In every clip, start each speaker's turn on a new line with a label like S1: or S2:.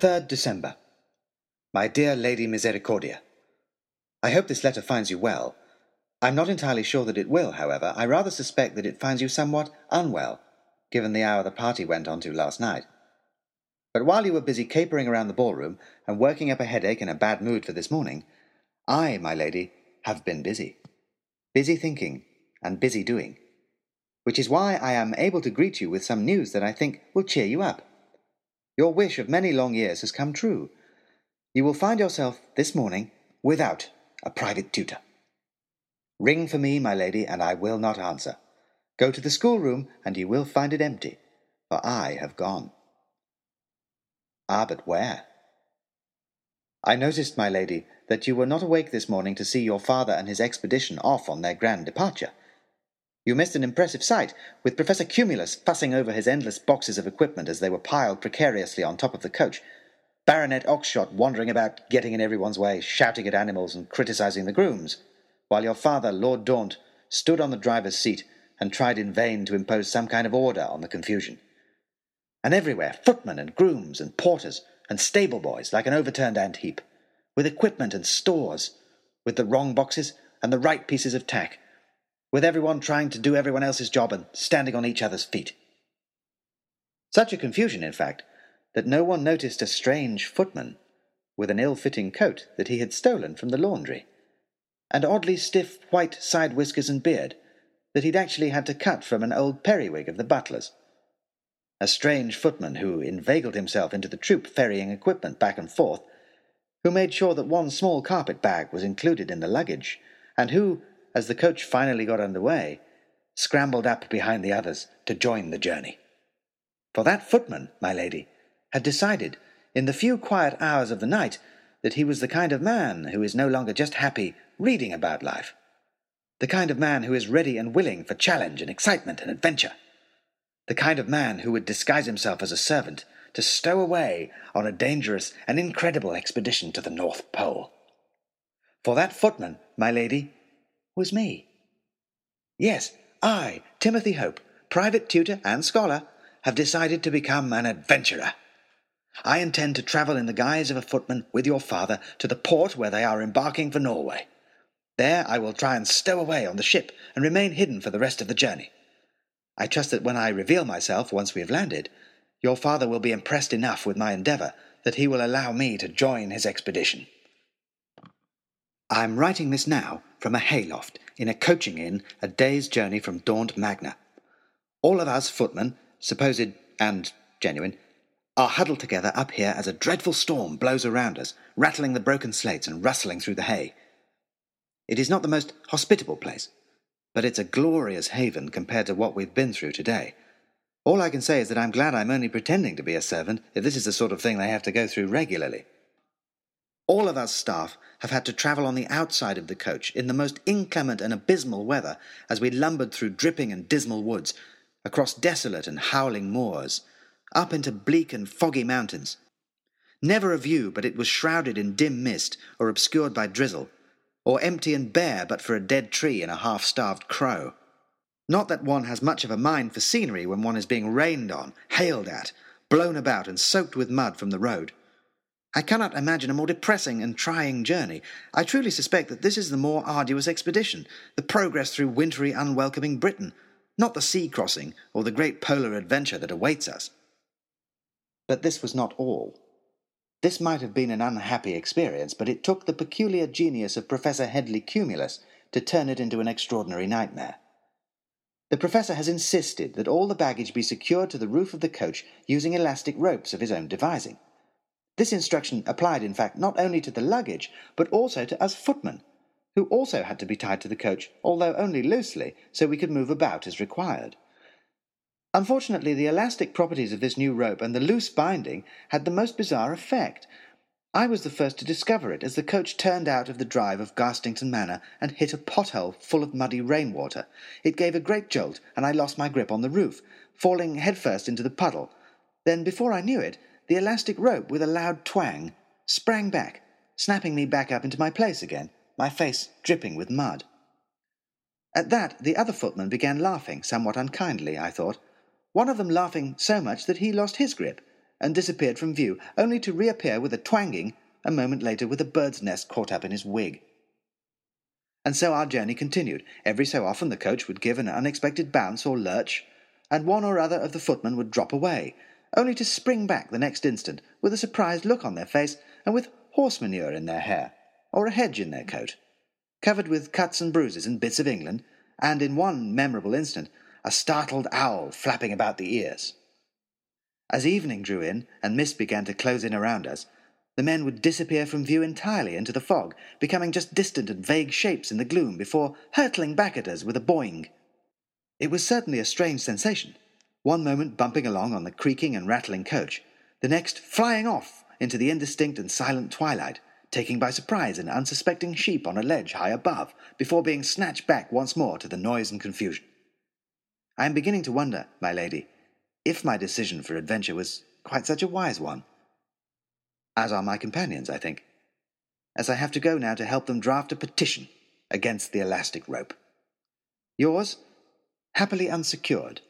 S1: 3rd December. My dear Lady Misericordia, I hope this letter finds you well. I'm not entirely sure that it will, however. I rather suspect that it finds you somewhat unwell, given the hour the party went on to last night. But while you were busy capering around the ballroom and working up a headache and a bad mood for this morning, I, my lady, have been busy. Busy thinking and busy doing. Which is why I am able to greet you with some news that I think will cheer you up. Your wish of many long years has come true. You will find yourself this morning without a private tutor. Ring for me, my lady, and I will not answer. Go to the schoolroom, and you will find it empty, for I have gone. Ah, but where? I noticed, my lady, that you were not awake this morning to see your father and his expedition off on their grand departure. You missed an impressive sight, with Professor Cumulus fussing over his endless boxes of equipment as they were piled precariously on top of the coach, Baronet Oxshott wandering about, getting in everyone's way, shouting at animals and criticizing the grooms, while your father, Lord Daunt, stood on the driver's seat and tried in vain to impose some kind of order on the confusion. And everywhere footmen and grooms and porters and stable boys like an overturned ant heap, with equipment and stores, with the wrong boxes and the right pieces of tack, with everyone trying to do everyone else's job and standing on each other's feet. Such a confusion, in fact, that no one noticed a strange footman with an ill fitting coat that he had stolen from the laundry, and oddly stiff white side whiskers and beard that he'd actually had to cut from an old periwig of the butler's a strange footman who inveigled himself into the troop ferrying equipment back and forth, who made sure that one small carpet bag was included in the luggage, and who, as the coach finally got under way, scrambled up behind the others to join the journey. For that footman, my lady, had decided, in the few quiet hours of the night, that he was the kind of man who is no longer just happy reading about life, the kind of man who is ready and willing for challenge and excitement and adventure the kind of man who would disguise himself as a servant to stow away on a dangerous and incredible expedition to the North Pole. For that footman, my lady, was me. Yes, I, Timothy Hope, private tutor and scholar, have decided to become an adventurer. I intend to travel in the guise of a footman with your father to the port where they are embarking for Norway. There I will try and stow away on the ship and remain hidden for the rest of the journey. I trust that when I reveal myself, once we have landed, your father will be impressed enough with my endeavour that he will allow me to join his expedition. I am writing this now from a hayloft in a coaching inn a day's journey from Daunt Magna. All of us footmen, supposed and genuine, are huddled together up here as a dreadful storm blows around us, rattling the broken slates and rustling through the hay. It is not the most hospitable place, but it's a glorious haven compared to what we've been through today. All I can say is that I'm glad I'm only pretending to be a servant if this is the sort of thing they have to go through regularly. All of us staff have had to travel on the outside of the coach in the most inclement and abysmal weather as we lumbered through dripping and dismal woods, across desolate and howling moors, up into bleak and foggy mountains. Never a view but it was shrouded in dim mist or obscured by drizzle, or empty and bare but for a dead tree and a half starved crow. Not that one has much of a mind for scenery when one is being rained on, hailed at, blown about, and soaked with mud from the road. I cannot imagine a more depressing and trying journey. I truly suspect that this is the more arduous expedition, the progress through wintry, unwelcoming Britain, not the sea crossing or the great polar adventure that awaits us. But this was not all. This might have been an unhappy experience, but it took the peculiar genius of Professor Hedley Cumulus to turn it into an extraordinary nightmare. The professor has insisted that all the baggage be secured to the roof of the coach using elastic ropes of his own devising. This instruction applied, in fact, not only to the luggage, but also to us footmen, who also had to be tied to the coach, although only loosely, so we could move about as required. Unfortunately, the elastic properties of this new rope and the loose binding had the most bizarre effect. I was the first to discover it as the coach turned out of the drive of Garstington Manor and hit a pothole full of muddy rainwater. It gave a great jolt, and I lost my grip on the roof, falling headfirst into the puddle. Then, before I knew it, the elastic rope, with a loud twang, sprang back, snapping me back up into my place again, my face dripping with mud. At that, the other footman began laughing, somewhat unkindly, I thought one of them laughing so much that he lost his grip, and disappeared from view, only to reappear with a twanging a moment later with a bird's nest caught up in his wig. And so our journey continued. Every so often the coach would give an unexpected bounce or lurch, and one or other of the footmen would drop away, only to spring back the next instant with a surprised look on their face and with horse manure in their hair, or a hedge in their coat, covered with cuts and bruises and bits of England, and in one memorable instant, a startled owl flapping about the ears. As evening drew in and mist began to close in around us, the men would disappear from view entirely into the fog, becoming just distant and vague shapes in the gloom before hurtling back at us with a boing. It was certainly a strange sensation, one moment bumping along on the creaking and rattling coach, the next flying off into the indistinct and silent twilight, taking by surprise an unsuspecting sheep on a ledge high above, before being snatched back once more to the noise and confusion. I am beginning to wonder, my lady, if my decision for adventure was quite such a wise one as are my companions, I think, as I have to go now to help them draft a petition against the elastic rope. Yours, happily unsecured,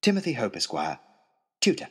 S1: Timothy Hope, Esquire, tutor.